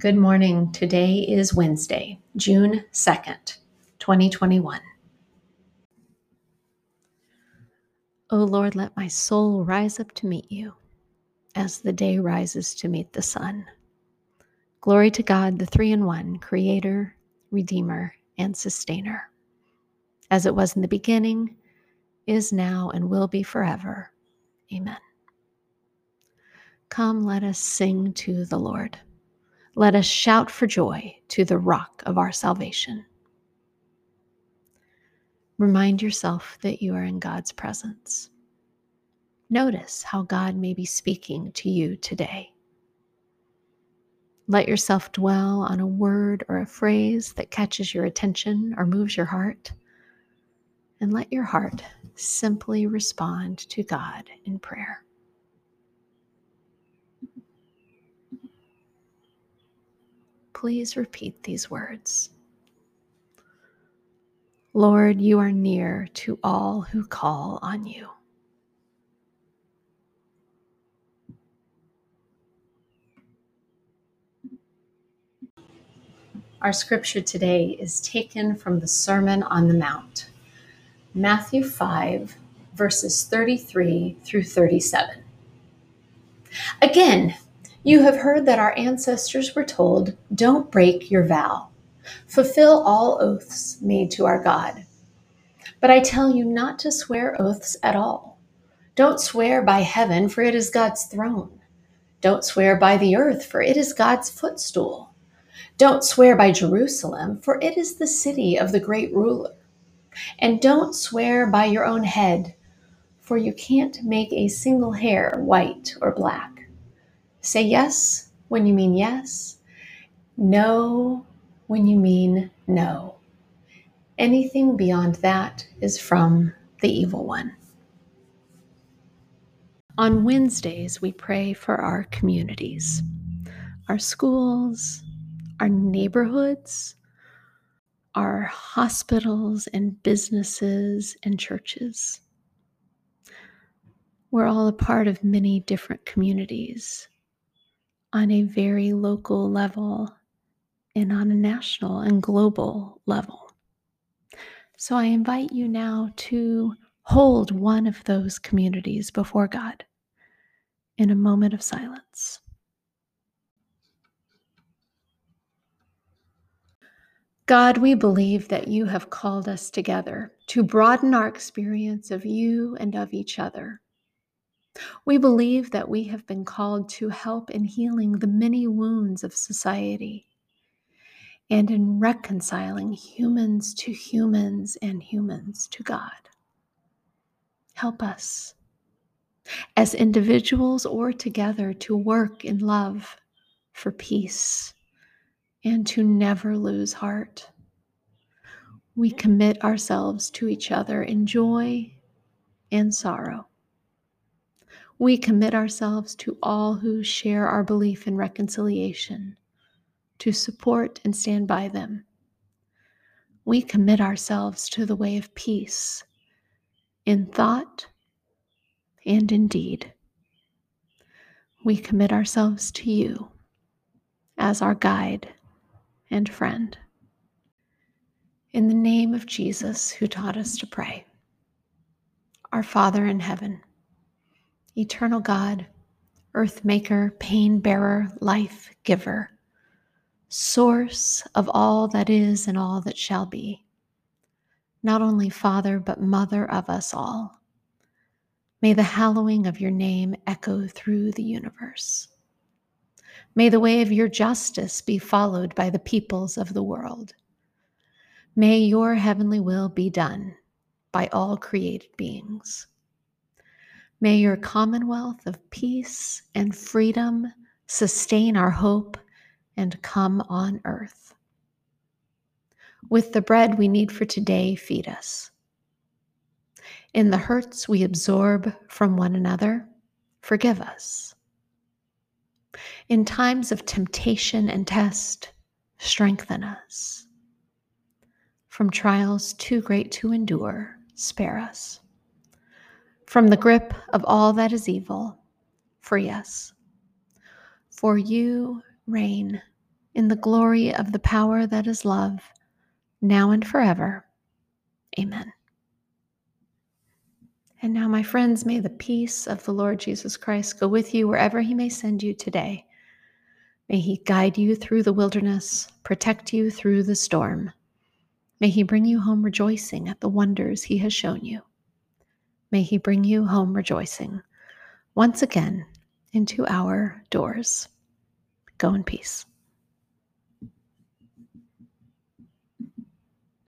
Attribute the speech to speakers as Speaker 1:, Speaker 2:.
Speaker 1: Good morning. Today is Wednesday, June 2nd, 2021. O Lord, let my soul rise up to meet you as the day rises to meet the sun. Glory to God, the three in one, Creator, Redeemer, and Sustainer, as it was in the beginning, is now, and will be forever. Amen. Come, let us sing to the Lord. Let us shout for joy to the rock of our salvation. Remind yourself that you are in God's presence. Notice how God may be speaking to you today. Let yourself dwell on a word or a phrase that catches your attention or moves your heart. And let your heart simply respond to God in prayer. Please repeat these words. Lord, you are near to all who call on you. Our scripture today is taken from the Sermon on the Mount, Matthew 5, verses 33 through 37. Again, you have heard that our ancestors were told, Don't break your vow. Fulfill all oaths made to our God. But I tell you not to swear oaths at all. Don't swear by heaven, for it is God's throne. Don't swear by the earth, for it is God's footstool. Don't swear by Jerusalem, for it is the city of the great ruler. And don't swear by your own head, for you can't make a single hair white or black. Say yes when you mean yes, no when you mean no. Anything beyond that is from the evil one. On Wednesdays, we pray for our communities, our schools, our neighborhoods, our hospitals and businesses and churches. We're all a part of many different communities on a very local level and on a national and global level. So I invite you now to hold one of those communities before God in a moment of silence. God, we believe that you have called us together to broaden our experience of you and of each other we believe that we have been called to help in healing the many wounds of society and in reconciling humans to humans and humans to God. Help us as individuals or together to work in love for peace and to never lose heart. We commit ourselves to each other in joy and sorrow we commit ourselves to all who share our belief in reconciliation, to support and stand by them. We commit ourselves to the way of peace in thought and in deed. We commit ourselves to you as our guide and friend. In the name of Jesus, who taught us to pray, Our Father in heaven, eternal God, earth maker, pain bearer, life giver, source of all that is and all that shall be, not only Father, but Mother of us all. May the hallowing of your name echo through the universe. May the way of your justice be followed by the peoples of the world. May your heavenly will be done by all created beings. May your commonwealth of peace and freedom sustain our hope and come on earth. With the bread we need for today, feed us. In the hurts we absorb from one another, forgive us. In times of temptation and test, strengthen us. From trials too great to endure, spare us. From the grip of all that is evil, free us. For you reign in the glory of the power that is love, now and forever. Amen. And now, my friends, may the peace of the Lord Jesus Christ go with you wherever he may send you today. May he guide you through the wilderness, protect you through the storm. May he bring you home rejoicing at the wonders he has shown you. May he bring you home rejoicing once again into our doors. Go in peace.